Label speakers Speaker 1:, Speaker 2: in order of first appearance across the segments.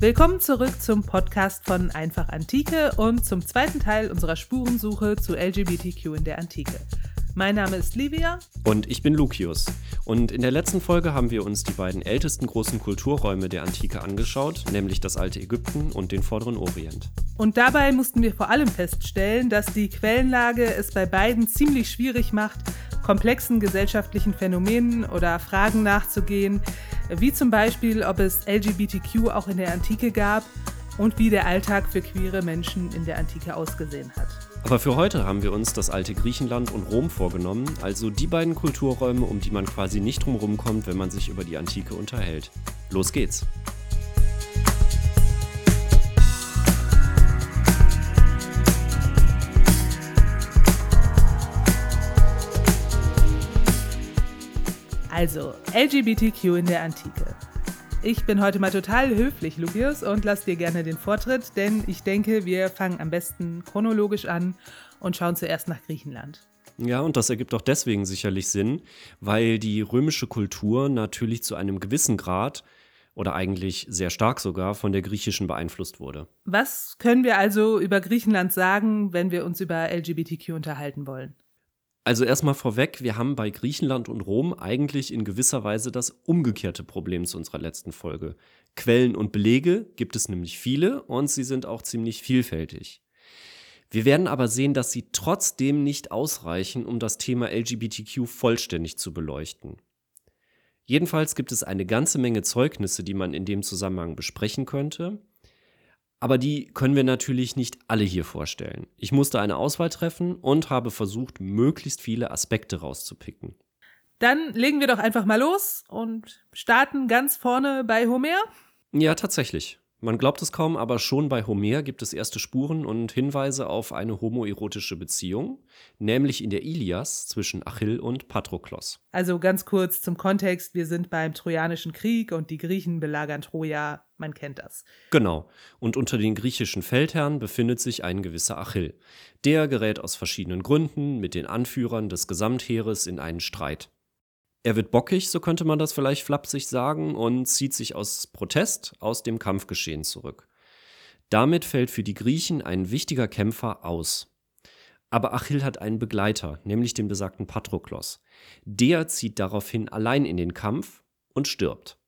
Speaker 1: Willkommen zurück zum Podcast von Einfach Antike und zum zweiten Teil unserer Spurensuche zu LGBTQ in der Antike. Mein Name ist Livia.
Speaker 2: Und ich bin Lucius. Und in der letzten Folge haben wir uns die beiden ältesten großen Kulturräume der Antike angeschaut, nämlich das alte Ägypten und den vorderen Orient.
Speaker 1: Und dabei mussten wir vor allem feststellen, dass die Quellenlage es bei beiden ziemlich schwierig macht, komplexen gesellschaftlichen Phänomenen oder Fragen nachzugehen, wie zum Beispiel, ob es LGBTQ auch in der Antike gab und wie der Alltag für queere Menschen in der Antike ausgesehen hat.
Speaker 2: Aber für heute haben wir uns das alte Griechenland und Rom vorgenommen, also die beiden Kulturräume, um die man quasi nicht drumherum kommt, wenn man sich über die Antike unterhält. Los geht's!
Speaker 1: Also, LGBTQ in der Antike. Ich bin heute mal total höflich, Lucius, und lass dir gerne den Vortritt, denn ich denke, wir fangen am besten chronologisch an und schauen zuerst nach Griechenland.
Speaker 2: Ja, und das ergibt auch deswegen sicherlich Sinn, weil die römische Kultur natürlich zu einem gewissen Grad oder eigentlich sehr stark sogar von der griechischen beeinflusst wurde.
Speaker 1: Was können wir also über Griechenland sagen, wenn wir uns über LGBTQ unterhalten wollen?
Speaker 2: Also erstmal vorweg, wir haben bei Griechenland und Rom eigentlich in gewisser Weise das umgekehrte Problem zu unserer letzten Folge. Quellen und Belege gibt es nämlich viele und sie sind auch ziemlich vielfältig. Wir werden aber sehen, dass sie trotzdem nicht ausreichen, um das Thema LGBTQ vollständig zu beleuchten. Jedenfalls gibt es eine ganze Menge Zeugnisse, die man in dem Zusammenhang besprechen könnte. Aber die können wir natürlich nicht alle hier vorstellen. Ich musste eine Auswahl treffen und habe versucht, möglichst viele Aspekte rauszupicken.
Speaker 1: Dann legen wir doch einfach mal los und starten ganz vorne bei Homer.
Speaker 2: Ja, tatsächlich. Man glaubt es kaum, aber schon bei Homer gibt es erste Spuren und Hinweise auf eine homoerotische Beziehung, nämlich in der Ilias zwischen Achill und Patroklos.
Speaker 1: Also ganz kurz zum Kontext, wir sind beim Trojanischen Krieg und die Griechen belagern Troja, man kennt das.
Speaker 2: Genau, und unter den griechischen Feldherren befindet sich ein gewisser Achill. Der gerät aus verschiedenen Gründen mit den Anführern des Gesamtheeres in einen Streit. Er wird bockig, so könnte man das vielleicht flapsig sagen, und zieht sich aus Protest aus dem Kampfgeschehen zurück. Damit fällt für die Griechen ein wichtiger Kämpfer aus. Aber Achill hat einen Begleiter, nämlich den besagten Patroklos. Der zieht daraufhin allein in den Kampf und stirbt.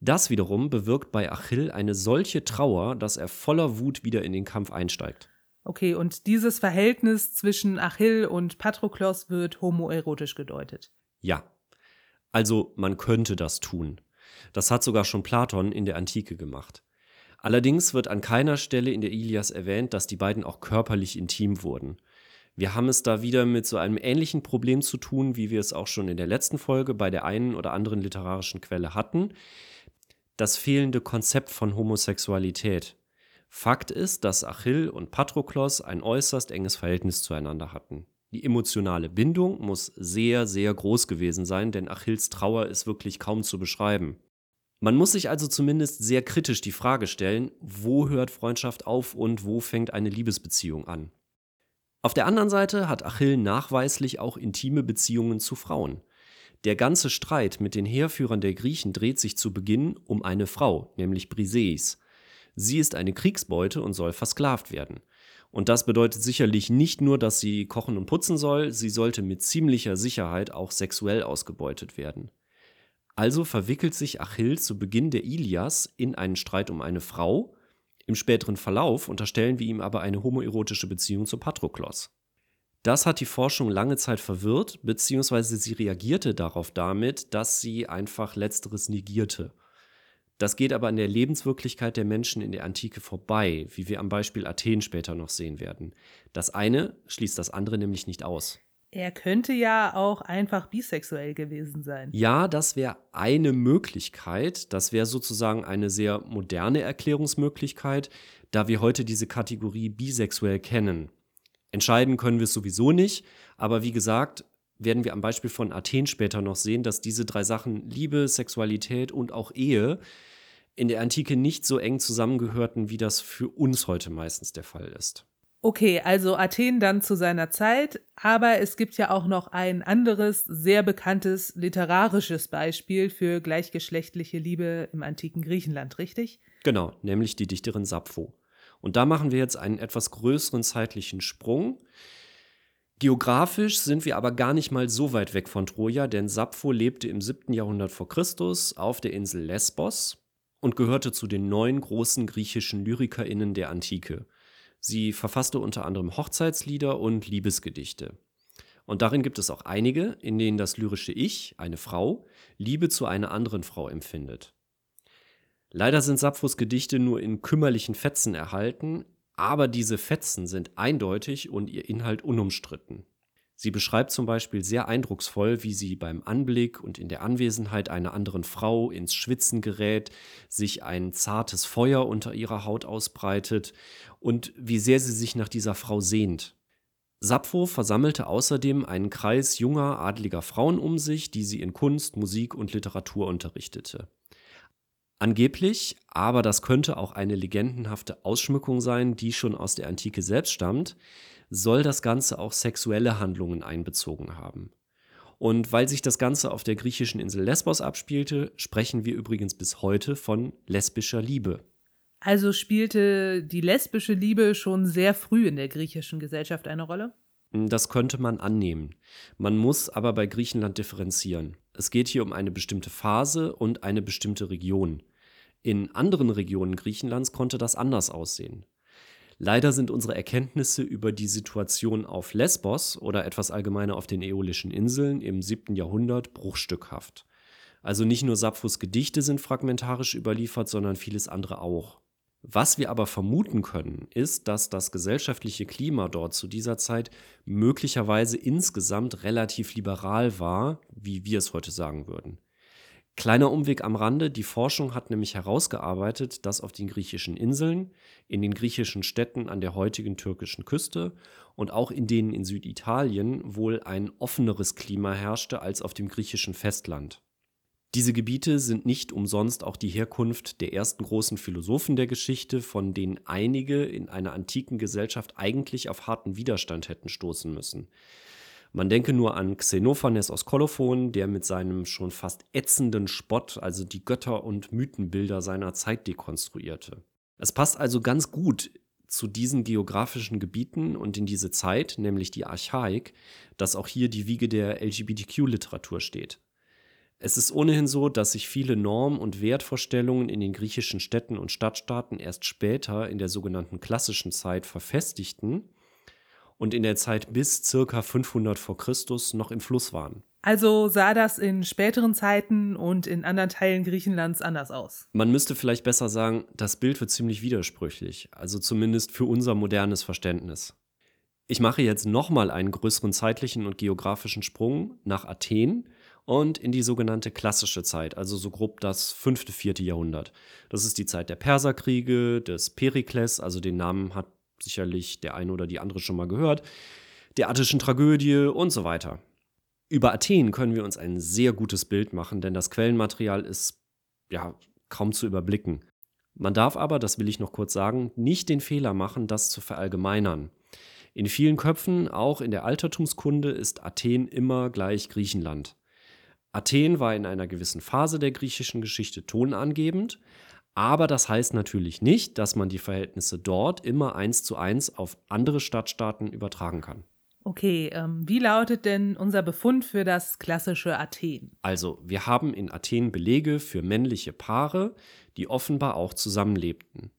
Speaker 2: Das wiederum bewirkt bei Achill eine solche Trauer, dass er voller Wut wieder in den Kampf einsteigt.
Speaker 1: Okay, und dieses Verhältnis zwischen Achill und Patroklos wird homoerotisch gedeutet.
Speaker 2: Ja, also man könnte das tun. Das hat sogar schon Platon in der Antike gemacht. Allerdings wird an keiner Stelle in der Ilias erwähnt, dass die beiden auch körperlich intim wurden. Wir haben es da wieder mit so einem ähnlichen Problem zu tun, wie wir es auch schon in der letzten Folge bei der einen oder anderen literarischen Quelle hatten. Das fehlende Konzept von Homosexualität. Fakt ist, dass Achill und Patroklos ein äußerst enges Verhältnis zueinander hatten. Die emotionale Bindung muss sehr, sehr groß gewesen sein, denn Achilles Trauer ist wirklich kaum zu beschreiben. Man muss sich also zumindest sehr kritisch die Frage stellen, wo hört Freundschaft auf und wo fängt eine Liebesbeziehung an. Auf der anderen Seite hat Achill nachweislich auch intime Beziehungen zu Frauen. Der ganze Streit mit den Heerführern der Griechen dreht sich zu Beginn um eine Frau, nämlich Briseis. Sie ist eine Kriegsbeute und soll versklavt werden. Und das bedeutet sicherlich nicht nur, dass sie kochen und putzen soll, sie sollte mit ziemlicher Sicherheit auch sexuell ausgebeutet werden. Also verwickelt sich Achill zu Beginn der Ilias in einen Streit um eine Frau, im späteren Verlauf unterstellen wir ihm aber eine homoerotische Beziehung zu Patroklos. Das hat die Forschung lange Zeit verwirrt, beziehungsweise sie reagierte darauf damit, dass sie einfach letzteres negierte das geht aber an der Lebenswirklichkeit der Menschen in der Antike vorbei, wie wir am Beispiel Athen später noch sehen werden. Das eine schließt das andere nämlich nicht aus.
Speaker 1: Er könnte ja auch einfach bisexuell gewesen sein.
Speaker 2: Ja, das wäre eine Möglichkeit. Das wäre sozusagen eine sehr moderne Erklärungsmöglichkeit, da wir heute diese Kategorie bisexuell kennen. Entscheiden können wir es sowieso nicht, aber wie gesagt, werden wir am Beispiel von Athen später noch sehen, dass diese drei Sachen Liebe, Sexualität und auch Ehe in der Antike nicht so eng zusammengehörten, wie das für uns heute meistens der Fall ist.
Speaker 1: Okay, also Athen dann zu seiner Zeit, aber es gibt ja auch noch ein anderes, sehr bekanntes literarisches Beispiel für gleichgeschlechtliche Liebe im antiken Griechenland, richtig?
Speaker 2: Genau, nämlich die Dichterin Sappho. Und da machen wir jetzt einen etwas größeren zeitlichen Sprung. Geografisch sind wir aber gar nicht mal so weit weg von Troja, denn Sappho lebte im 7. Jahrhundert vor Christus auf der Insel Lesbos und gehörte zu den neun großen griechischen LyrikerInnen der Antike. Sie verfasste unter anderem Hochzeitslieder und Liebesgedichte. Und darin gibt es auch einige, in denen das lyrische Ich, eine Frau, Liebe zu einer anderen Frau empfindet. Leider sind Sapphos Gedichte nur in kümmerlichen Fetzen erhalten, aber diese Fetzen sind eindeutig und ihr Inhalt unumstritten. Sie beschreibt zum Beispiel sehr eindrucksvoll, wie sie beim Anblick und in der Anwesenheit einer anderen Frau ins Schwitzen gerät, sich ein zartes Feuer unter ihrer Haut ausbreitet und wie sehr sie sich nach dieser Frau sehnt. Sappho versammelte außerdem einen Kreis junger, adliger Frauen um sich, die sie in Kunst, Musik und Literatur unterrichtete. Angeblich, aber das könnte auch eine legendenhafte Ausschmückung sein, die schon aus der Antike selbst stammt, soll das Ganze auch sexuelle Handlungen einbezogen haben. Und weil sich das Ganze auf der griechischen Insel Lesbos abspielte, sprechen wir übrigens bis heute von lesbischer Liebe.
Speaker 1: Also spielte die lesbische Liebe schon sehr früh in der griechischen Gesellschaft eine Rolle?
Speaker 2: Das könnte man annehmen. Man muss aber bei Griechenland differenzieren. Es geht hier um eine bestimmte Phase und eine bestimmte Region. In anderen Regionen Griechenlands konnte das anders aussehen. Leider sind unsere Erkenntnisse über die Situation auf Lesbos oder etwas allgemeiner auf den Äolischen Inseln im 7. Jahrhundert bruchstückhaft. Also nicht nur Sapphos Gedichte sind fragmentarisch überliefert, sondern vieles andere auch. Was wir aber vermuten können, ist, dass das gesellschaftliche Klima dort zu dieser Zeit möglicherweise insgesamt relativ liberal war, wie wir es heute sagen würden. Kleiner Umweg am Rande, die Forschung hat nämlich herausgearbeitet, dass auf den griechischen Inseln, in den griechischen Städten an der heutigen türkischen Küste und auch in denen in Süditalien wohl ein offeneres Klima herrschte als auf dem griechischen Festland. Diese Gebiete sind nicht umsonst auch die Herkunft der ersten großen Philosophen der Geschichte, von denen einige in einer antiken Gesellschaft eigentlich auf harten Widerstand hätten stoßen müssen. Man denke nur an Xenophanes aus Kolophon, der mit seinem schon fast ätzenden Spott also die Götter und Mythenbilder seiner Zeit dekonstruierte. Es passt also ganz gut zu diesen geografischen Gebieten und in diese Zeit, nämlich die Archaik, dass auch hier die Wiege der LGBTQ-Literatur steht. Es ist ohnehin so, dass sich viele Norm- und Wertvorstellungen in den griechischen Städten und Stadtstaaten erst später in der sogenannten klassischen Zeit verfestigten und in der Zeit bis circa 500 vor Christus noch im Fluss waren.
Speaker 1: Also sah das in späteren Zeiten und in anderen Teilen Griechenlands anders aus.
Speaker 2: Man müsste vielleicht besser sagen, das Bild wird ziemlich widersprüchlich, also zumindest für unser modernes Verständnis. Ich mache jetzt nochmal einen größeren zeitlichen und geografischen Sprung nach Athen und in die sogenannte klassische Zeit, also so grob das fünfte, vierte Jahrhundert. Das ist die Zeit der Perserkriege, des Perikles, also den Namen hat sicherlich der eine oder die andere schon mal gehört, der attischen Tragödie und so weiter. Über Athen können wir uns ein sehr gutes Bild machen, denn das Quellenmaterial ist ja kaum zu überblicken. Man darf aber, das will ich noch kurz sagen, nicht den Fehler machen, das zu verallgemeinern. In vielen Köpfen, auch in der Altertumskunde, ist Athen immer gleich Griechenland. Athen war in einer gewissen Phase der griechischen Geschichte tonangebend, aber das heißt natürlich nicht, dass man die Verhältnisse dort immer eins zu eins auf andere Stadtstaaten übertragen kann.
Speaker 1: Okay, ähm, wie lautet denn unser Befund für das klassische Athen?
Speaker 2: Also, wir haben in Athen Belege für männliche Paare, die offenbar auch zusammenlebten.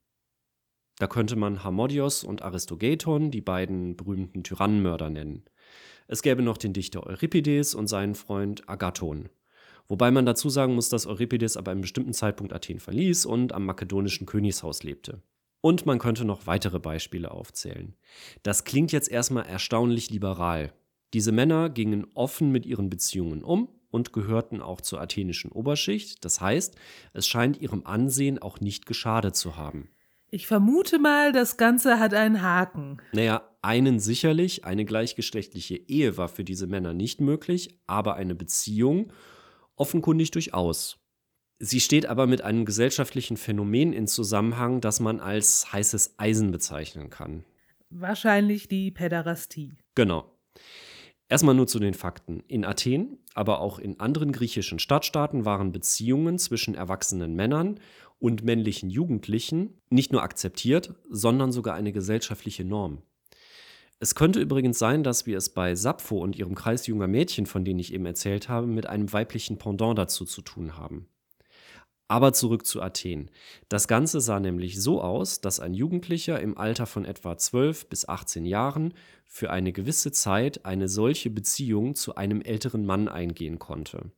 Speaker 2: Da könnte man Harmodios und Aristogeton, die beiden berühmten Tyrannenmörder, nennen. Es gäbe noch den Dichter Euripides und seinen Freund Agathon. Wobei man dazu sagen muss, dass Euripides ab einem bestimmten Zeitpunkt Athen verließ und am makedonischen Königshaus lebte. Und man könnte noch weitere Beispiele aufzählen. Das klingt jetzt erstmal erstaunlich liberal. Diese Männer gingen offen mit ihren Beziehungen um und gehörten auch zur athenischen Oberschicht. Das heißt, es scheint ihrem Ansehen auch nicht geschadet zu haben.
Speaker 1: Ich vermute mal, das Ganze hat einen Haken.
Speaker 2: Naja, einen sicherlich, eine gleichgeschlechtliche Ehe war für diese Männer nicht möglich, aber eine Beziehung offenkundig durchaus. Sie steht aber mit einem gesellschaftlichen Phänomen in Zusammenhang, das man als heißes Eisen bezeichnen kann.
Speaker 1: Wahrscheinlich die Päderastie.
Speaker 2: Genau. Erstmal nur zu den Fakten. In Athen, aber auch in anderen griechischen Stadtstaaten waren Beziehungen zwischen erwachsenen Männern und männlichen Jugendlichen nicht nur akzeptiert, sondern sogar eine gesellschaftliche Norm. Es könnte übrigens sein, dass wir es bei Sappho und ihrem Kreis junger Mädchen, von denen ich eben erzählt habe, mit einem weiblichen Pendant dazu zu tun haben. Aber zurück zu Athen. Das Ganze sah nämlich so aus, dass ein Jugendlicher im Alter von etwa 12 bis 18 Jahren für eine gewisse Zeit eine solche Beziehung zu einem älteren Mann eingehen konnte.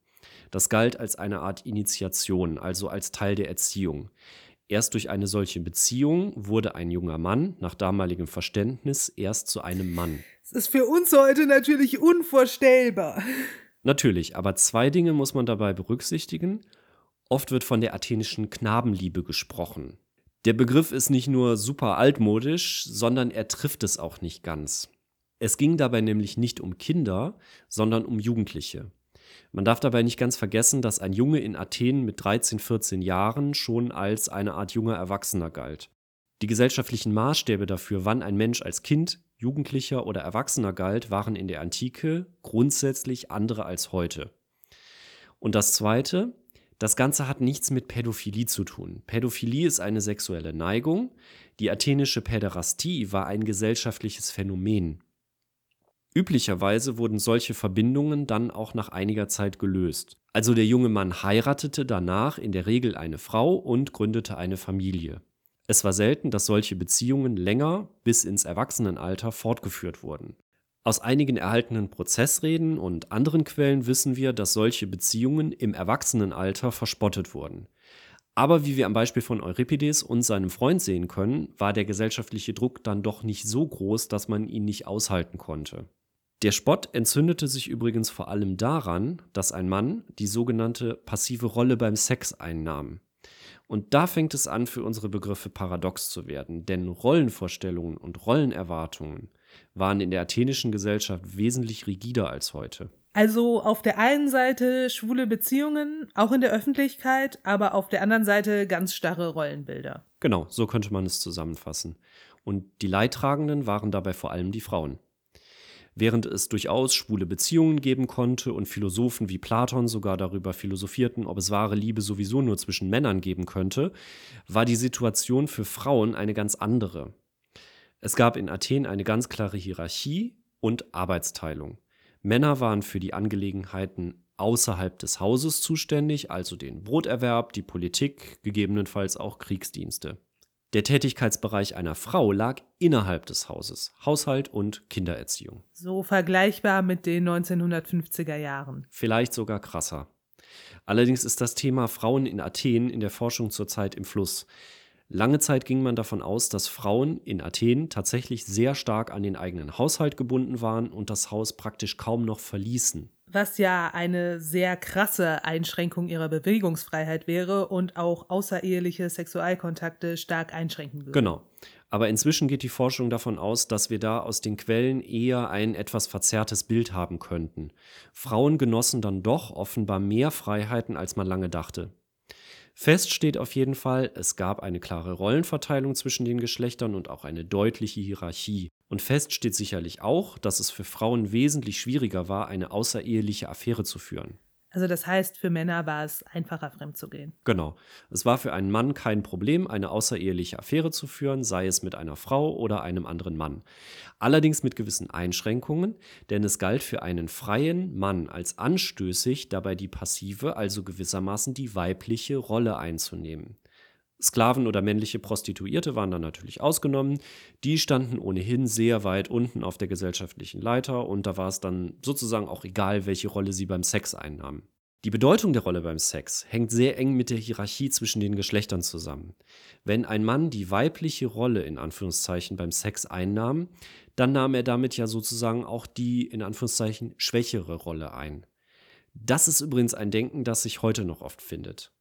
Speaker 2: Das galt als eine Art Initiation, also als Teil der Erziehung. Erst durch eine solche Beziehung wurde ein junger Mann nach damaligem Verständnis erst zu einem Mann.
Speaker 1: Das ist für uns heute natürlich unvorstellbar.
Speaker 2: Natürlich, aber zwei Dinge muss man dabei berücksichtigen. Oft wird von der athenischen Knabenliebe gesprochen. Der Begriff ist nicht nur super altmodisch, sondern er trifft es auch nicht ganz. Es ging dabei nämlich nicht um Kinder, sondern um Jugendliche. Man darf dabei nicht ganz vergessen, dass ein Junge in Athen mit 13, 14 Jahren schon als eine Art junger Erwachsener galt. Die gesellschaftlichen Maßstäbe dafür, wann ein Mensch als Kind, Jugendlicher oder Erwachsener galt, waren in der Antike grundsätzlich andere als heute. Und das Zweite, das Ganze hat nichts mit Pädophilie zu tun. Pädophilie ist eine sexuelle Neigung. Die athenische Päderastie war ein gesellschaftliches Phänomen. Üblicherweise wurden solche Verbindungen dann auch nach einiger Zeit gelöst. Also der junge Mann heiratete danach in der Regel eine Frau und gründete eine Familie. Es war selten, dass solche Beziehungen länger bis ins Erwachsenenalter fortgeführt wurden. Aus einigen erhaltenen Prozessreden und anderen Quellen wissen wir, dass solche Beziehungen im Erwachsenenalter verspottet wurden. Aber wie wir am Beispiel von Euripides und seinem Freund sehen können, war der gesellschaftliche Druck dann doch nicht so groß, dass man ihn nicht aushalten konnte. Der Spott entzündete sich übrigens vor allem daran, dass ein Mann die sogenannte passive Rolle beim Sex einnahm. Und da fängt es an, für unsere Begriffe paradox zu werden, denn Rollenvorstellungen und Rollenerwartungen waren in der athenischen Gesellschaft wesentlich rigider als heute.
Speaker 1: Also auf der einen Seite schwule Beziehungen, auch in der Öffentlichkeit, aber auf der anderen Seite ganz starre Rollenbilder.
Speaker 2: Genau, so könnte man es zusammenfassen. Und die Leidtragenden waren dabei vor allem die Frauen. Während es durchaus schwule Beziehungen geben konnte und Philosophen wie Platon sogar darüber philosophierten, ob es wahre Liebe sowieso nur zwischen Männern geben könnte, war die Situation für Frauen eine ganz andere. Es gab in Athen eine ganz klare Hierarchie und Arbeitsteilung. Männer waren für die Angelegenheiten außerhalb des Hauses zuständig, also den Broterwerb, die Politik, gegebenenfalls auch Kriegsdienste. Der Tätigkeitsbereich einer Frau lag innerhalb des Hauses, Haushalt und Kindererziehung.
Speaker 1: So vergleichbar mit den 1950er Jahren.
Speaker 2: Vielleicht sogar krasser. Allerdings ist das Thema Frauen in Athen in der Forschung zurzeit im Fluss. Lange Zeit ging man davon aus, dass Frauen in Athen tatsächlich sehr stark an den eigenen Haushalt gebunden waren und das Haus praktisch kaum noch verließen.
Speaker 1: Was ja eine sehr krasse Einschränkung ihrer Bewegungsfreiheit wäre und auch außereheliche Sexualkontakte stark einschränken würde.
Speaker 2: Genau. Aber inzwischen geht die Forschung davon aus, dass wir da aus den Quellen eher ein etwas verzerrtes Bild haben könnten. Frauen genossen dann doch offenbar mehr Freiheiten, als man lange dachte. Fest steht auf jeden Fall, es gab eine klare Rollenverteilung zwischen den Geschlechtern und auch eine deutliche Hierarchie. Und fest steht sicherlich auch, dass es für Frauen wesentlich schwieriger war, eine außereheliche Affäre zu führen.
Speaker 1: Also das heißt, für Männer war es einfacher, fremd zu gehen.
Speaker 2: Genau. Es war für einen Mann kein Problem, eine außereheliche Affäre zu führen, sei es mit einer Frau oder einem anderen Mann. Allerdings mit gewissen Einschränkungen, denn es galt für einen freien Mann als anstößig, dabei die passive, also gewissermaßen die weibliche Rolle einzunehmen. Sklaven oder männliche Prostituierte waren dann natürlich ausgenommen. Die standen ohnehin sehr weit unten auf der gesellschaftlichen Leiter und da war es dann sozusagen auch egal, welche Rolle sie beim Sex einnahmen. Die Bedeutung der Rolle beim Sex hängt sehr eng mit der Hierarchie zwischen den Geschlechtern zusammen. Wenn ein Mann die weibliche Rolle in Anführungszeichen beim Sex einnahm, dann nahm er damit ja sozusagen auch die in Anführungszeichen schwächere Rolle ein. Das ist übrigens ein Denken, das sich heute noch oft findet.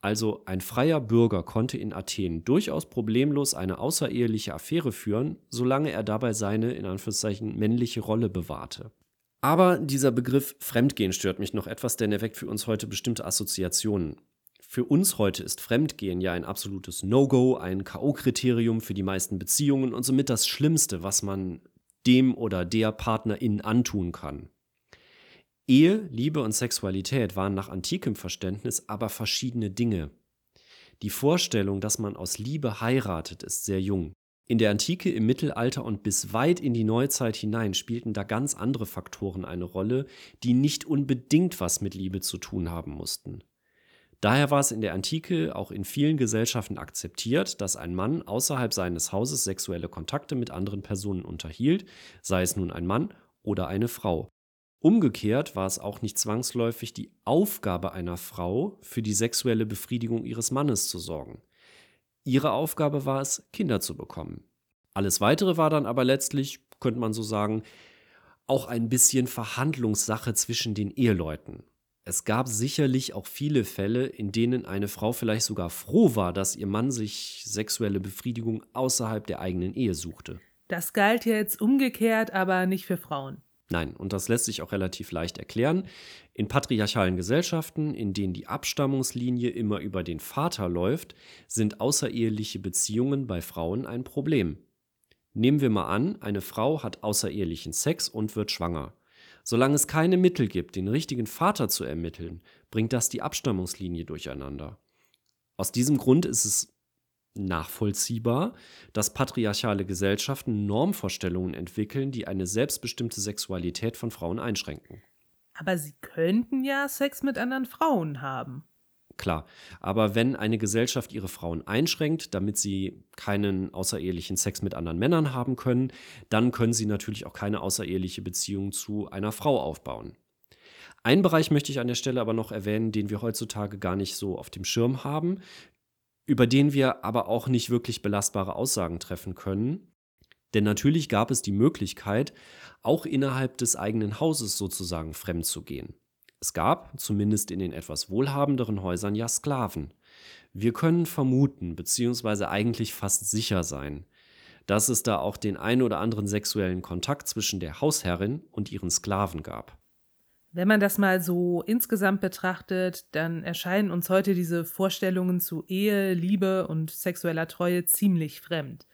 Speaker 2: Also ein freier Bürger konnte in Athen durchaus problemlos eine außereheliche Affäre führen, solange er dabei seine in Anführungszeichen männliche Rolle bewahrte. Aber dieser Begriff Fremdgehen stört mich noch etwas, denn er weckt für uns heute bestimmte Assoziationen. Für uns heute ist Fremdgehen ja ein absolutes No-Go, ein K.O.-Kriterium für die meisten Beziehungen und somit das Schlimmste, was man dem oder der Partnerin antun kann. Ehe, Liebe und Sexualität waren nach antikem Verständnis aber verschiedene Dinge. Die Vorstellung, dass man aus Liebe heiratet, ist sehr jung. In der Antike, im Mittelalter und bis weit in die Neuzeit hinein spielten da ganz andere Faktoren eine Rolle, die nicht unbedingt was mit Liebe zu tun haben mussten. Daher war es in der Antike auch in vielen Gesellschaften akzeptiert, dass ein Mann außerhalb seines Hauses sexuelle Kontakte mit anderen Personen unterhielt, sei es nun ein Mann oder eine Frau. Umgekehrt war es auch nicht zwangsläufig die Aufgabe einer Frau, für die sexuelle Befriedigung ihres Mannes zu sorgen. Ihre Aufgabe war es, Kinder zu bekommen. Alles Weitere war dann aber letztlich, könnte man so sagen, auch ein bisschen Verhandlungssache zwischen den Eheleuten. Es gab sicherlich auch viele Fälle, in denen eine Frau vielleicht sogar froh war, dass ihr Mann sich sexuelle Befriedigung außerhalb der eigenen Ehe suchte.
Speaker 1: Das galt jetzt umgekehrt, aber nicht für Frauen.
Speaker 2: Nein, und das lässt sich auch relativ leicht erklären. In patriarchalen Gesellschaften, in denen die Abstammungslinie immer über den Vater läuft, sind außereheliche Beziehungen bei Frauen ein Problem. Nehmen wir mal an, eine Frau hat außerehelichen Sex und wird schwanger. Solange es keine Mittel gibt, den richtigen Vater zu ermitteln, bringt das die Abstammungslinie durcheinander. Aus diesem Grund ist es nachvollziehbar, dass patriarchale Gesellschaften Normvorstellungen entwickeln, die eine selbstbestimmte Sexualität von Frauen einschränken.
Speaker 1: Aber sie könnten ja Sex mit anderen Frauen haben.
Speaker 2: Klar, aber wenn eine Gesellschaft ihre Frauen einschränkt, damit sie keinen außerehelichen Sex mit anderen Männern haben können, dann können sie natürlich auch keine außereheliche Beziehung zu einer Frau aufbauen. Einen Bereich möchte ich an der Stelle aber noch erwähnen, den wir heutzutage gar nicht so auf dem Schirm haben über den wir aber auch nicht wirklich belastbare Aussagen treffen können. Denn natürlich gab es die Möglichkeit, auch innerhalb des eigenen Hauses sozusagen fremd zu gehen. Es gab, zumindest in den etwas wohlhabenderen Häusern, ja Sklaven. Wir können vermuten, beziehungsweise eigentlich fast sicher sein, dass es da auch den ein oder anderen sexuellen Kontakt zwischen der Hausherrin und ihren Sklaven gab.
Speaker 1: Wenn man das mal so insgesamt betrachtet, dann erscheinen uns heute diese Vorstellungen zu Ehe, Liebe und sexueller Treue ziemlich fremd.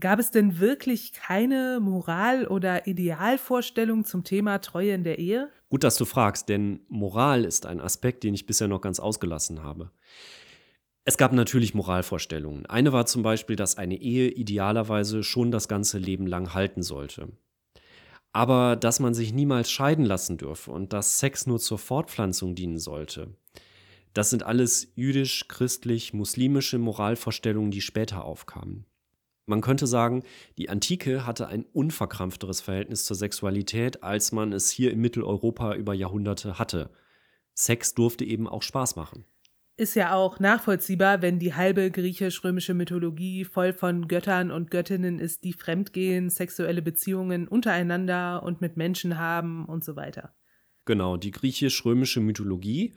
Speaker 1: Gab es denn wirklich keine Moral- oder Idealvorstellung zum Thema Treue in der Ehe?
Speaker 2: Gut, dass du fragst, denn Moral ist ein Aspekt, den ich bisher noch ganz ausgelassen habe. Es gab natürlich Moralvorstellungen. Eine war zum Beispiel, dass eine Ehe idealerweise schon das ganze Leben lang halten sollte aber dass man sich niemals scheiden lassen dürfe und dass Sex nur zur Fortpflanzung dienen sollte. Das sind alles jüdisch, christlich, muslimische Moralvorstellungen, die später aufkamen. Man könnte sagen, die Antike hatte ein unverkrampfteres Verhältnis zur Sexualität, als man es hier in Mitteleuropa über Jahrhunderte hatte. Sex durfte eben auch Spaß machen.
Speaker 1: Ist ja auch nachvollziehbar, wenn die halbe griechisch-römische Mythologie voll von Göttern und Göttinnen ist, die fremdgehen, sexuelle Beziehungen untereinander und mit Menschen haben und so weiter.
Speaker 2: Genau, die griechisch-römische Mythologie,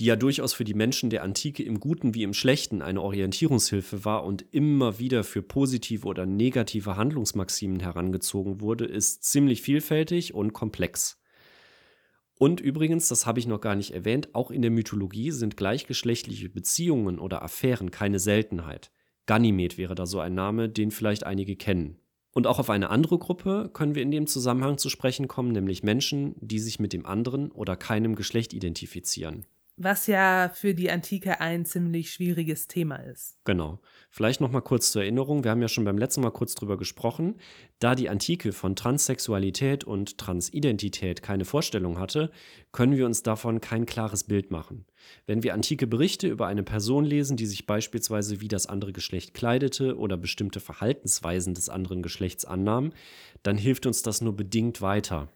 Speaker 2: die ja durchaus für die Menschen der Antike im Guten wie im Schlechten eine Orientierungshilfe war und immer wieder für positive oder negative Handlungsmaximen herangezogen wurde, ist ziemlich vielfältig und komplex. Und übrigens, das habe ich noch gar nicht erwähnt, auch in der Mythologie sind gleichgeschlechtliche Beziehungen oder Affären keine Seltenheit. Ganymed wäre da so ein Name, den vielleicht einige kennen. Und auch auf eine andere Gruppe können wir in dem Zusammenhang zu sprechen kommen, nämlich Menschen, die sich mit dem anderen oder keinem Geschlecht identifizieren
Speaker 1: was ja für die Antike ein ziemlich schwieriges Thema ist.
Speaker 2: Genau. Vielleicht noch mal kurz zur Erinnerung, wir haben ja schon beim letzten Mal kurz drüber gesprochen, da die Antike von Transsexualität und Transidentität keine Vorstellung hatte, können wir uns davon kein klares Bild machen. Wenn wir antike Berichte über eine Person lesen, die sich beispielsweise wie das andere Geschlecht kleidete oder bestimmte Verhaltensweisen des anderen Geschlechts annahm, dann hilft uns das nur bedingt weiter.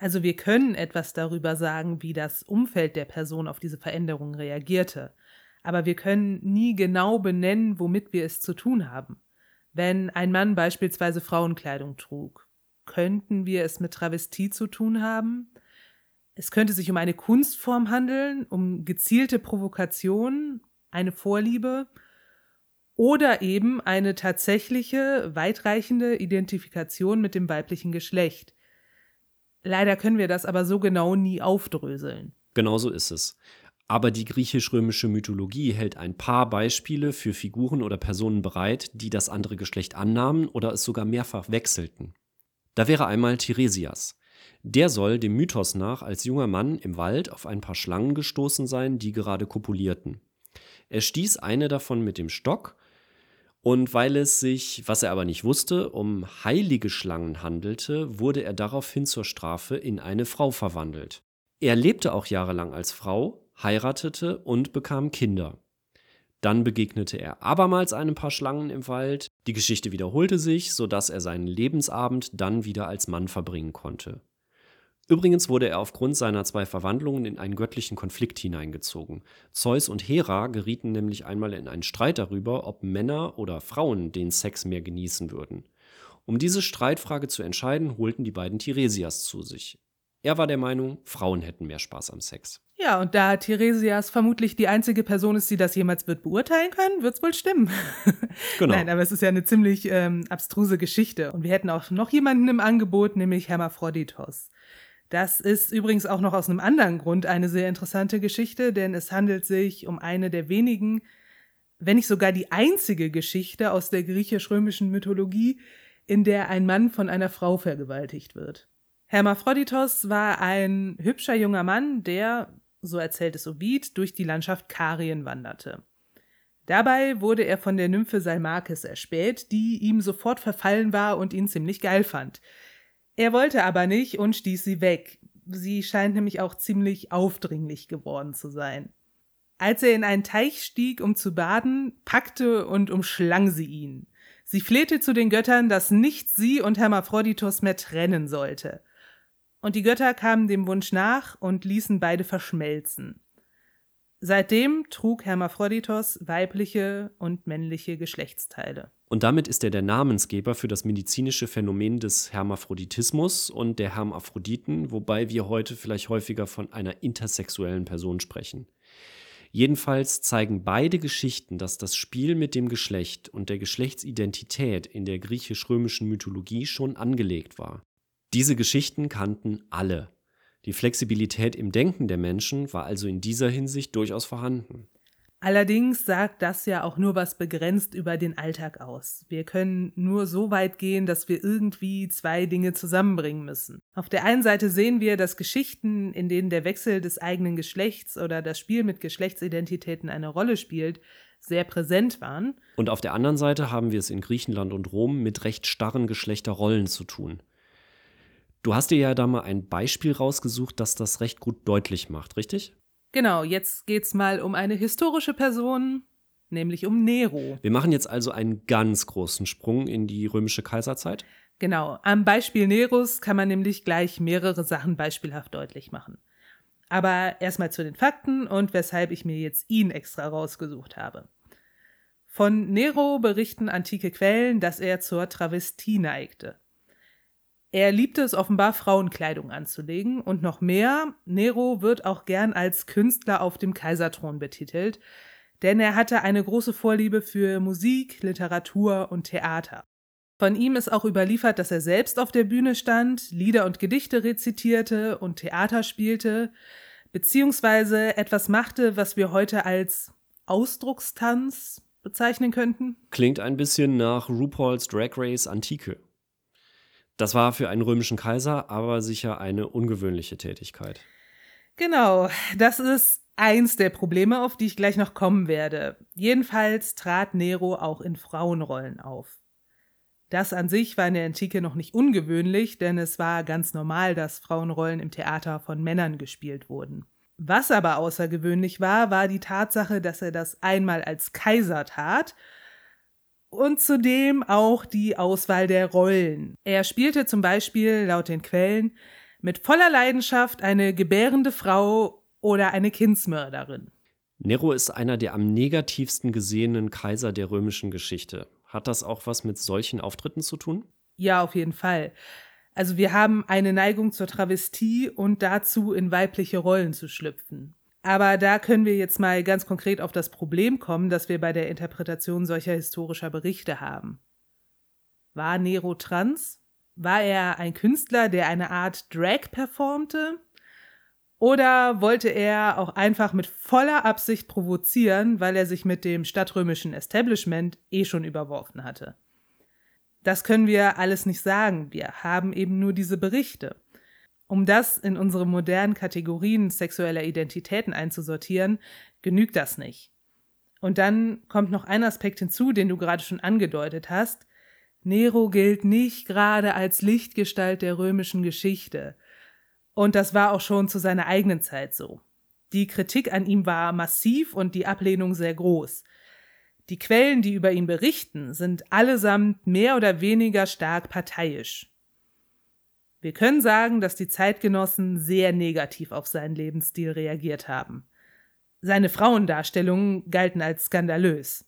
Speaker 1: Also wir können etwas darüber sagen, wie das Umfeld der Person auf diese Veränderungen reagierte, aber wir können nie genau benennen, womit wir es zu tun haben. Wenn ein Mann beispielsweise Frauenkleidung trug, könnten wir es mit Travestie zu tun haben? Es könnte sich um eine Kunstform handeln, um gezielte Provokation, eine Vorliebe oder eben eine tatsächliche, weitreichende Identifikation mit dem weiblichen Geschlecht. Leider können wir das aber so genau nie aufdröseln.
Speaker 2: Genau so ist es. Aber die griechisch-römische Mythologie hält ein paar Beispiele für Figuren oder Personen bereit, die das andere Geschlecht annahmen oder es sogar mehrfach wechselten. Da wäre einmal Tiresias. Der soll dem Mythos nach als junger Mann im Wald auf ein paar Schlangen gestoßen sein, die gerade kopulierten. Er stieß eine davon mit dem Stock, und weil es sich, was er aber nicht wusste, um heilige Schlangen handelte, wurde er daraufhin zur Strafe in eine Frau verwandelt. Er lebte auch jahrelang als Frau, heiratete und bekam Kinder. Dann begegnete er abermals einem paar Schlangen im Wald. Die Geschichte wiederholte sich, sodass er seinen Lebensabend dann wieder als Mann verbringen konnte. Übrigens wurde er aufgrund seiner zwei Verwandlungen in einen göttlichen Konflikt hineingezogen. Zeus und Hera gerieten nämlich einmal in einen Streit darüber, ob Männer oder Frauen den Sex mehr genießen würden. Um diese Streitfrage zu entscheiden, holten die beiden Tiresias zu sich. Er war der Meinung, Frauen hätten mehr Spaß am Sex.
Speaker 1: Ja, und da Tiresias vermutlich die einzige Person ist, die das jemals wird beurteilen können, wird es wohl stimmen. Genau. Nein, aber es ist ja eine ziemlich ähm, abstruse Geschichte. Und wir hätten auch noch jemanden im Angebot, nämlich Hermaphroditos. Das ist übrigens auch noch aus einem anderen Grund eine sehr interessante Geschichte, denn es handelt sich um eine der wenigen, wenn nicht sogar die einzige Geschichte aus der griechisch-römischen Mythologie, in der ein Mann von einer Frau vergewaltigt wird. Hermaphroditos war ein hübscher junger Mann, der, so erzählt es Ovid, durch die Landschaft Karien wanderte. Dabei wurde er von der Nymphe Salmakes erspäht, die ihm sofort verfallen war und ihn ziemlich geil fand. Er wollte aber nicht und stieß sie weg. Sie scheint nämlich auch ziemlich aufdringlich geworden zu sein. Als er in einen Teich stieg, um zu baden, packte und umschlang sie ihn. Sie flehte zu den Göttern, dass nichts sie und Hermaphroditos mehr trennen sollte. Und die Götter kamen dem Wunsch nach und ließen beide verschmelzen. Seitdem trug Hermaphroditos weibliche und männliche Geschlechtsteile.
Speaker 2: Und damit ist er der Namensgeber für das medizinische Phänomen des Hermaphroditismus und der Hermaphroditen, wobei wir heute vielleicht häufiger von einer intersexuellen Person sprechen. Jedenfalls zeigen beide Geschichten, dass das Spiel mit dem Geschlecht und der Geschlechtsidentität in der griechisch-römischen Mythologie schon angelegt war. Diese Geschichten kannten alle. Die Flexibilität im Denken der Menschen war also in dieser Hinsicht durchaus vorhanden.
Speaker 1: Allerdings sagt das ja auch nur was begrenzt über den Alltag aus. Wir können nur so weit gehen, dass wir irgendwie zwei Dinge zusammenbringen müssen. Auf der einen Seite sehen wir, dass Geschichten, in denen der Wechsel des eigenen Geschlechts oder das Spiel mit Geschlechtsidentitäten eine Rolle spielt, sehr präsent waren.
Speaker 2: Und auf der anderen Seite haben wir es in Griechenland und Rom mit recht starren Geschlechterrollen zu tun. Du hast dir ja da mal ein Beispiel rausgesucht, das das recht gut deutlich macht, richtig?
Speaker 1: Genau, jetzt geht's mal um eine historische Person, nämlich um Nero.
Speaker 2: Wir machen jetzt also einen ganz großen Sprung in die römische Kaiserzeit.
Speaker 1: Genau, am Beispiel Neros kann man nämlich gleich mehrere Sachen beispielhaft deutlich machen. Aber erstmal zu den Fakten und weshalb ich mir jetzt ihn extra rausgesucht habe. Von Nero berichten antike Quellen, dass er zur Travestie neigte. Er liebte es offenbar, Frauenkleidung anzulegen und noch mehr, Nero wird auch gern als Künstler auf dem Kaiserthron betitelt, denn er hatte eine große Vorliebe für Musik, Literatur und Theater. Von ihm ist auch überliefert, dass er selbst auf der Bühne stand, Lieder und Gedichte rezitierte und Theater spielte, beziehungsweise etwas machte, was wir heute als Ausdruckstanz bezeichnen könnten.
Speaker 2: Klingt ein bisschen nach RuPaul's Drag Race Antike. Das war für einen römischen Kaiser aber sicher eine ungewöhnliche Tätigkeit.
Speaker 1: Genau, das ist eins der Probleme, auf die ich gleich noch kommen werde. Jedenfalls trat Nero auch in Frauenrollen auf. Das an sich war in der Antike noch nicht ungewöhnlich, denn es war ganz normal, dass Frauenrollen im Theater von Männern gespielt wurden. Was aber außergewöhnlich war, war die Tatsache, dass er das einmal als Kaiser tat und zudem auch die Auswahl der Rollen. Er spielte zum Beispiel, laut den Quellen, mit voller Leidenschaft eine gebärende Frau oder eine Kindsmörderin.
Speaker 2: Nero ist einer der am negativsten gesehenen Kaiser der römischen Geschichte. Hat das auch was mit solchen Auftritten zu tun?
Speaker 1: Ja, auf jeden Fall. Also wir haben eine Neigung zur Travestie und dazu, in weibliche Rollen zu schlüpfen. Aber da können wir jetzt mal ganz konkret auf das Problem kommen, das wir bei der Interpretation solcher historischer Berichte haben. War Nero trans? War er ein Künstler, der eine Art Drag performte? Oder wollte er auch einfach mit voller Absicht provozieren, weil er sich mit dem stadtrömischen Establishment eh schon überworfen hatte? Das können wir alles nicht sagen. Wir haben eben nur diese Berichte. Um das in unsere modernen Kategorien sexueller Identitäten einzusortieren, genügt das nicht. Und dann kommt noch ein Aspekt hinzu, den du gerade schon angedeutet hast. Nero gilt nicht gerade als Lichtgestalt der römischen Geschichte. Und das war auch schon zu seiner eigenen Zeit so. Die Kritik an ihm war massiv und die Ablehnung sehr groß. Die Quellen, die über ihn berichten, sind allesamt mehr oder weniger stark parteiisch. Wir können sagen, dass die Zeitgenossen sehr negativ auf seinen Lebensstil reagiert haben. Seine Frauendarstellungen galten als skandalös.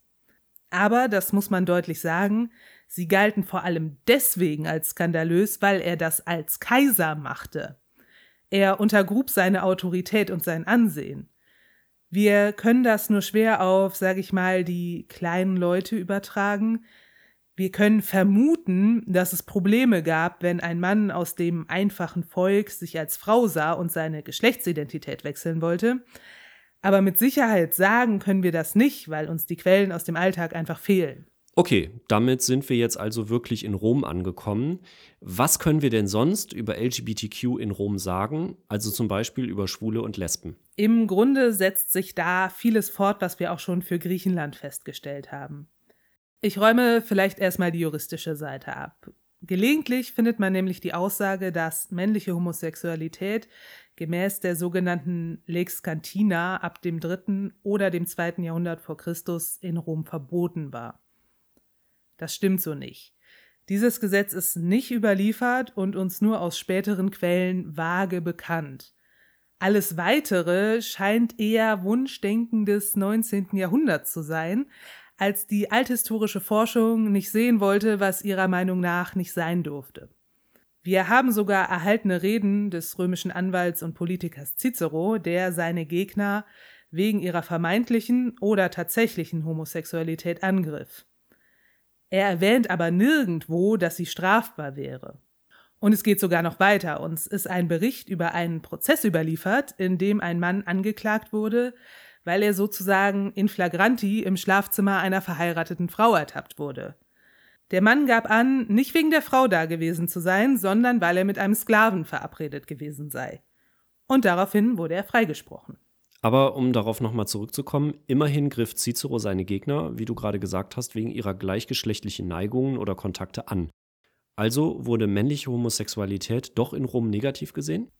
Speaker 1: Aber, das muss man deutlich sagen, sie galten vor allem deswegen als skandalös, weil er das als Kaiser machte. Er untergrub seine Autorität und sein Ansehen. Wir können das nur schwer auf, sage ich mal, die kleinen Leute übertragen. Wir können vermuten, dass es Probleme gab, wenn ein Mann aus dem einfachen Volk sich als Frau sah und seine Geschlechtsidentität wechseln wollte. Aber mit Sicherheit sagen können wir das nicht, weil uns die Quellen aus dem Alltag einfach fehlen.
Speaker 2: Okay, damit sind wir jetzt also wirklich in Rom angekommen. Was können wir denn sonst über LGBTQ in Rom sagen, also zum Beispiel über Schwule und Lesben?
Speaker 1: Im Grunde setzt sich da vieles fort, was wir auch schon für Griechenland festgestellt haben. Ich räume vielleicht erstmal die juristische Seite ab. Gelegentlich findet man nämlich die Aussage, dass männliche Homosexualität gemäß der sogenannten Lex Cantina ab dem dritten oder dem zweiten Jahrhundert vor Christus in Rom verboten war. Das stimmt so nicht. Dieses Gesetz ist nicht überliefert und uns nur aus späteren Quellen vage bekannt. Alles Weitere scheint eher Wunschdenken des 19. Jahrhunderts zu sein, als die althistorische Forschung nicht sehen wollte, was ihrer Meinung nach nicht sein durfte. Wir haben sogar erhaltene Reden des römischen Anwalts und Politikers Cicero, der seine Gegner wegen ihrer vermeintlichen oder tatsächlichen Homosexualität angriff. Er erwähnt aber nirgendwo, dass sie strafbar wäre. Und es geht sogar noch weiter. Uns ist ein Bericht über einen Prozess überliefert, in dem ein Mann angeklagt wurde, weil er sozusagen in flagranti im Schlafzimmer einer verheirateten Frau ertappt wurde. Der Mann gab an, nicht wegen der Frau da gewesen zu sein, sondern weil er mit einem Sklaven verabredet gewesen sei. Und daraufhin wurde er freigesprochen.
Speaker 2: Aber um darauf nochmal zurückzukommen, immerhin griff Cicero seine Gegner, wie du gerade gesagt hast, wegen ihrer gleichgeschlechtlichen Neigungen oder Kontakte an. Also wurde männliche Homosexualität doch in Rom negativ gesehen?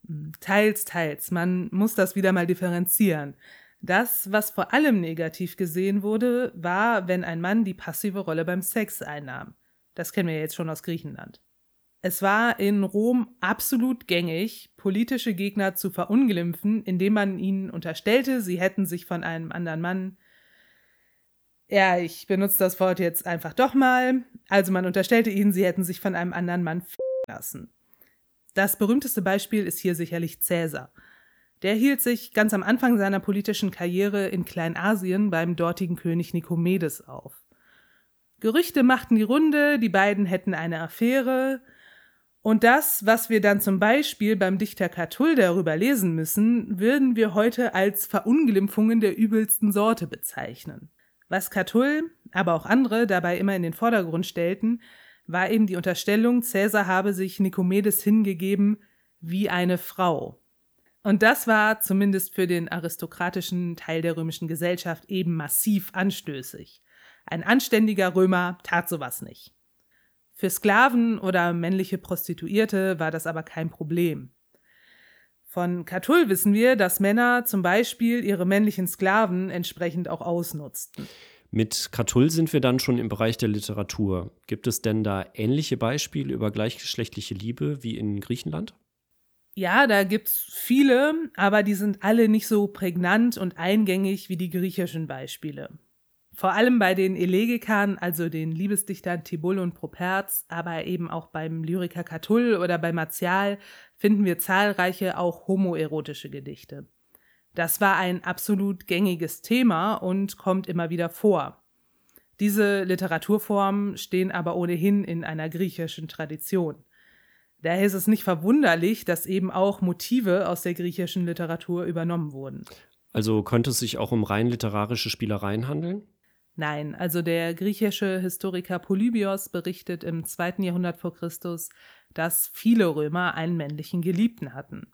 Speaker 1: Teils, teils. Man muss das wieder mal differenzieren. Das, was vor allem negativ gesehen wurde, war, wenn ein Mann die passive Rolle beim Sex einnahm. Das kennen wir jetzt schon aus Griechenland. Es war in Rom absolut gängig, politische Gegner zu verunglimpfen, indem man ihnen unterstellte, sie hätten sich von einem anderen Mann ja, ich benutze das Wort jetzt einfach doch mal. Also man unterstellte ihnen, sie hätten sich von einem anderen Mann lassen. Das berühmteste Beispiel ist hier sicherlich Cäsar. Der hielt sich ganz am Anfang seiner politischen Karriere in Kleinasien beim dortigen König Nikomedes auf. Gerüchte machten die Runde, die beiden hätten eine Affäre, und das, was wir dann zum Beispiel beim Dichter Catull darüber lesen müssen, würden wir heute als Verunglimpfungen der übelsten Sorte bezeichnen. Was Catull, aber auch andere dabei immer in den Vordergrund stellten, war eben die Unterstellung, Cäsar habe sich Nikomedes hingegeben wie eine Frau. Und das war zumindest für den aristokratischen Teil der römischen Gesellschaft eben massiv anstößig. Ein anständiger Römer tat sowas nicht. Für Sklaven oder männliche Prostituierte war das aber kein Problem. Von Catull wissen wir, dass Männer zum Beispiel ihre männlichen Sklaven entsprechend auch ausnutzten.
Speaker 2: Mit Catull sind wir dann schon im Bereich der Literatur. Gibt es denn da ähnliche Beispiele über gleichgeschlechtliche Liebe wie in Griechenland?
Speaker 1: Ja, da gibt's viele, aber die sind alle nicht so prägnant und eingängig wie die griechischen Beispiele. Vor allem bei den Elegikern, also den Liebesdichtern Tibull und Properz, aber eben auch beim Lyriker Catull oder bei Martial finden wir zahlreiche auch homoerotische Gedichte. Das war ein absolut gängiges Thema und kommt immer wieder vor. Diese Literaturformen stehen aber ohnehin in einer griechischen Tradition. Daher ist es nicht verwunderlich, dass eben auch Motive aus der griechischen Literatur übernommen wurden.
Speaker 2: Also könnte es sich auch um rein literarische Spielereien handeln?
Speaker 1: Nein, also der griechische Historiker Polybios berichtet im zweiten Jahrhundert vor Christus, dass viele Römer einen männlichen Geliebten hatten.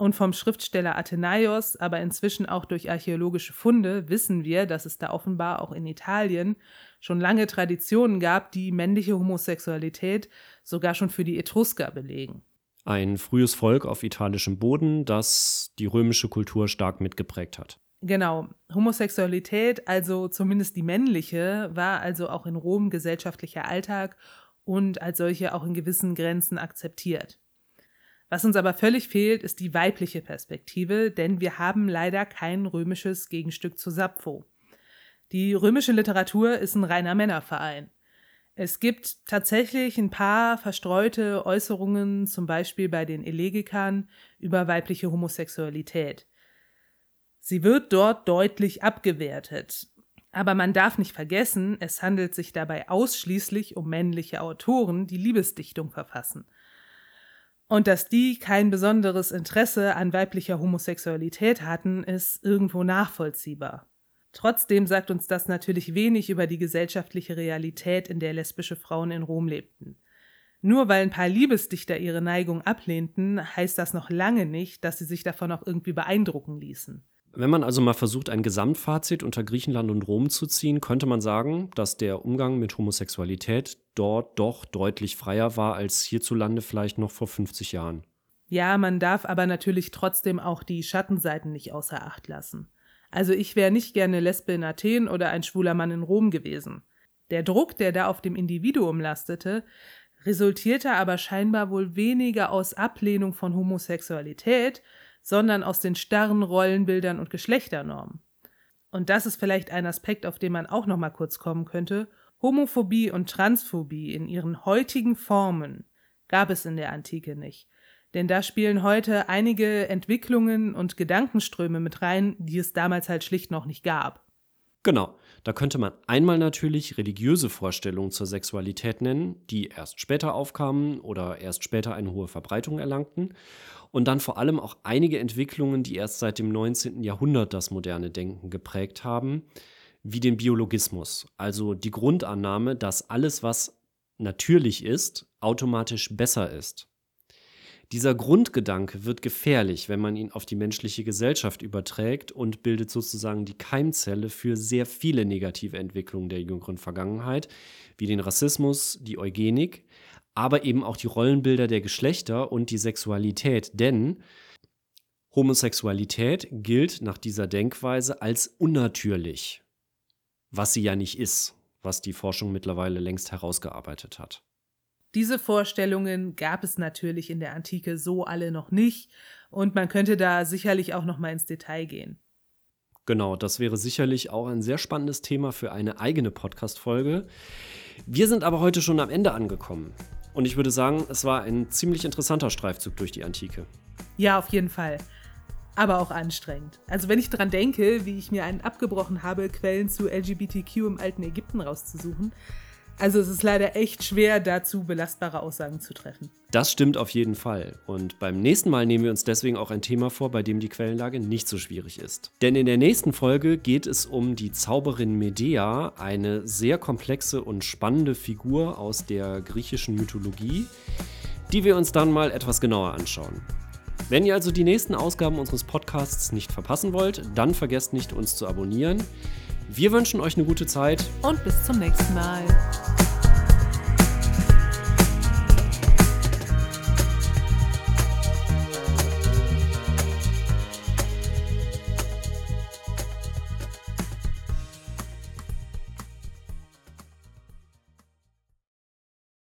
Speaker 1: Und vom Schriftsteller Athenaios, aber inzwischen auch durch archäologische Funde, wissen wir, dass es da offenbar auch in Italien schon lange Traditionen gab, die männliche Homosexualität sogar schon für die Etrusker belegen.
Speaker 2: Ein frühes Volk auf italischem Boden, das die römische Kultur stark mitgeprägt hat.
Speaker 1: Genau. Homosexualität, also zumindest die männliche, war also auch in Rom gesellschaftlicher Alltag und als solche auch in gewissen Grenzen akzeptiert. Was uns aber völlig fehlt, ist die weibliche Perspektive, denn wir haben leider kein römisches Gegenstück zu Sappho. Die römische Literatur ist ein reiner Männerverein. Es gibt tatsächlich ein paar verstreute Äußerungen, zum Beispiel bei den Elegikern, über weibliche Homosexualität. Sie wird dort deutlich abgewertet. Aber man darf nicht vergessen, es handelt sich dabei ausschließlich um männliche Autoren, die Liebesdichtung verfassen und dass die kein besonderes Interesse an weiblicher Homosexualität hatten, ist irgendwo nachvollziehbar. Trotzdem sagt uns das natürlich wenig über die gesellschaftliche Realität, in der lesbische Frauen in Rom lebten. Nur weil ein paar Liebesdichter ihre Neigung ablehnten, heißt das noch lange nicht, dass sie sich davon auch irgendwie beeindrucken ließen.
Speaker 2: Wenn man also mal versucht, ein Gesamtfazit unter Griechenland und Rom zu ziehen, könnte man sagen, dass der Umgang mit Homosexualität dort doch deutlich freier war als hierzulande vielleicht noch vor 50 Jahren.
Speaker 1: Ja, man darf aber natürlich trotzdem auch die Schattenseiten nicht außer Acht lassen. Also ich wäre nicht gerne Lesbe in Athen oder ein schwuler Mann in Rom gewesen. Der Druck, der da auf dem Individuum lastete, resultierte aber scheinbar wohl weniger aus Ablehnung von Homosexualität, sondern aus den starren Rollenbildern und Geschlechternormen. Und das ist vielleicht ein Aspekt, auf den man auch noch mal kurz kommen könnte. Homophobie und Transphobie in ihren heutigen Formen gab es in der Antike nicht. Denn da spielen heute einige Entwicklungen und Gedankenströme mit rein, die es damals halt schlicht noch nicht gab.
Speaker 2: Genau, da könnte man einmal natürlich religiöse Vorstellungen zur Sexualität nennen, die erst später aufkamen oder erst später eine hohe Verbreitung erlangten. Und dann vor allem auch einige Entwicklungen, die erst seit dem 19. Jahrhundert das moderne Denken geprägt haben, wie den Biologismus. Also die Grundannahme, dass alles, was natürlich ist, automatisch besser ist. Dieser Grundgedanke wird gefährlich, wenn man ihn auf die menschliche Gesellschaft überträgt und bildet sozusagen die Keimzelle für sehr viele negative Entwicklungen der jüngeren Vergangenheit, wie den Rassismus, die Eugenik, aber eben auch die Rollenbilder der Geschlechter und die Sexualität. Denn Homosexualität gilt nach dieser Denkweise als unnatürlich, was sie ja nicht ist, was die Forschung mittlerweile längst herausgearbeitet hat.
Speaker 1: Diese Vorstellungen gab es natürlich in der Antike so alle noch nicht und man könnte da sicherlich auch noch mal ins Detail gehen.
Speaker 2: Genau, das wäre sicherlich auch ein sehr spannendes Thema für eine eigene Podcast-Folge. Wir sind aber heute schon am Ende angekommen. Und ich würde sagen, es war ein ziemlich interessanter Streifzug durch die Antike.
Speaker 1: Ja, auf jeden Fall. Aber auch anstrengend. Also wenn ich daran denke, wie ich mir einen abgebrochen habe, Quellen zu LGBTQ im alten Ägypten rauszusuchen, also es ist leider echt schwer, dazu belastbare Aussagen zu treffen.
Speaker 2: Das stimmt auf jeden Fall. Und beim nächsten Mal nehmen wir uns deswegen auch ein Thema vor, bei dem die Quellenlage nicht so schwierig ist. Denn in der nächsten Folge geht es um die Zauberin Medea, eine sehr komplexe und spannende Figur aus der griechischen Mythologie, die wir uns dann mal etwas genauer anschauen. Wenn ihr also die nächsten Ausgaben unseres Podcasts nicht verpassen wollt, dann vergesst nicht, uns zu abonnieren. Wir wünschen euch eine gute Zeit
Speaker 1: und bis zum nächsten Mal.